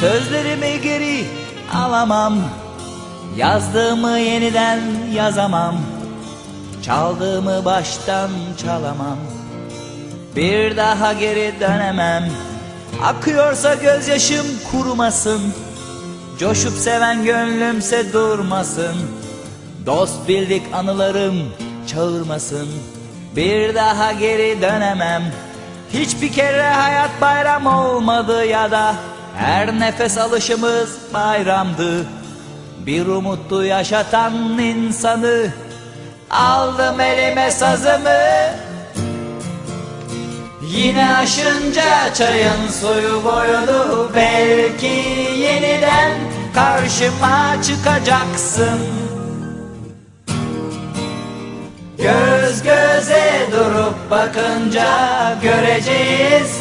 Sözlerimi geri alamam. Yazdığımı yeniden yazamam. Çaldığımı baştan çalamam. Bir daha geri dönemem. Akıyorsa gözyaşım kurumasın. Coşup seven gönlümse durmasın. Dost bildik anılarım çağırmasın. Bir daha geri dönemem. Hiçbir kere hayat bayram olmadı ya da Her nefes alışımız bayramdı. Bir umutlu yaşatan insanı Aldım elime sazımı. Yine aşınca çayın suyu boyunu Belki yeniden karşıma çıkacaksın. Göz göze durup bakınca göreceğiz.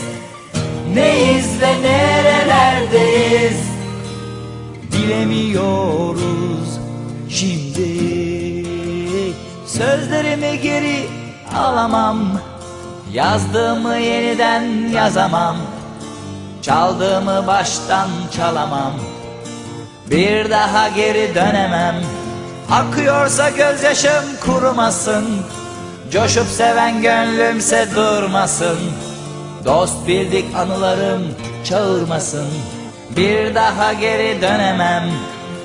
Neyiz ve nerelerdeyiz Bilemiyoruz şimdi. Sözlerimi geri alamam. Yazdığımı yeniden yazamam. Çaldığımı baştan çalamam. Bir daha geri dönemem. Akıyorsa gözyaşım kurumasın. Coşup seven gönlümse durmasın. Dost bildik anılarım çağırmasın. Bir daha geri dönemem.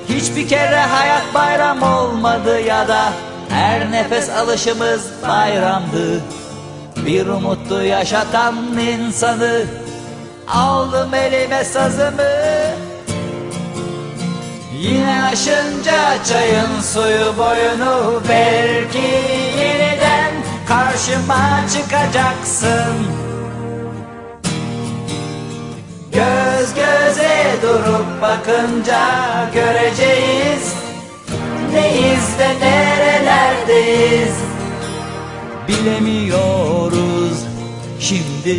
Hiçbir kere hayat bayram olmadı ya da Her nefes alışımız bayramdı. Bir umutlu yaşatan insanı Aldım elime sazımı. Yine aşınca çayın suyu boyunu Belki yeniden karşıma çıkacaksın durup bakınca göreceğiz. Neyiz ve nerelerdeyiz? Bilemiyoruz. Şimdi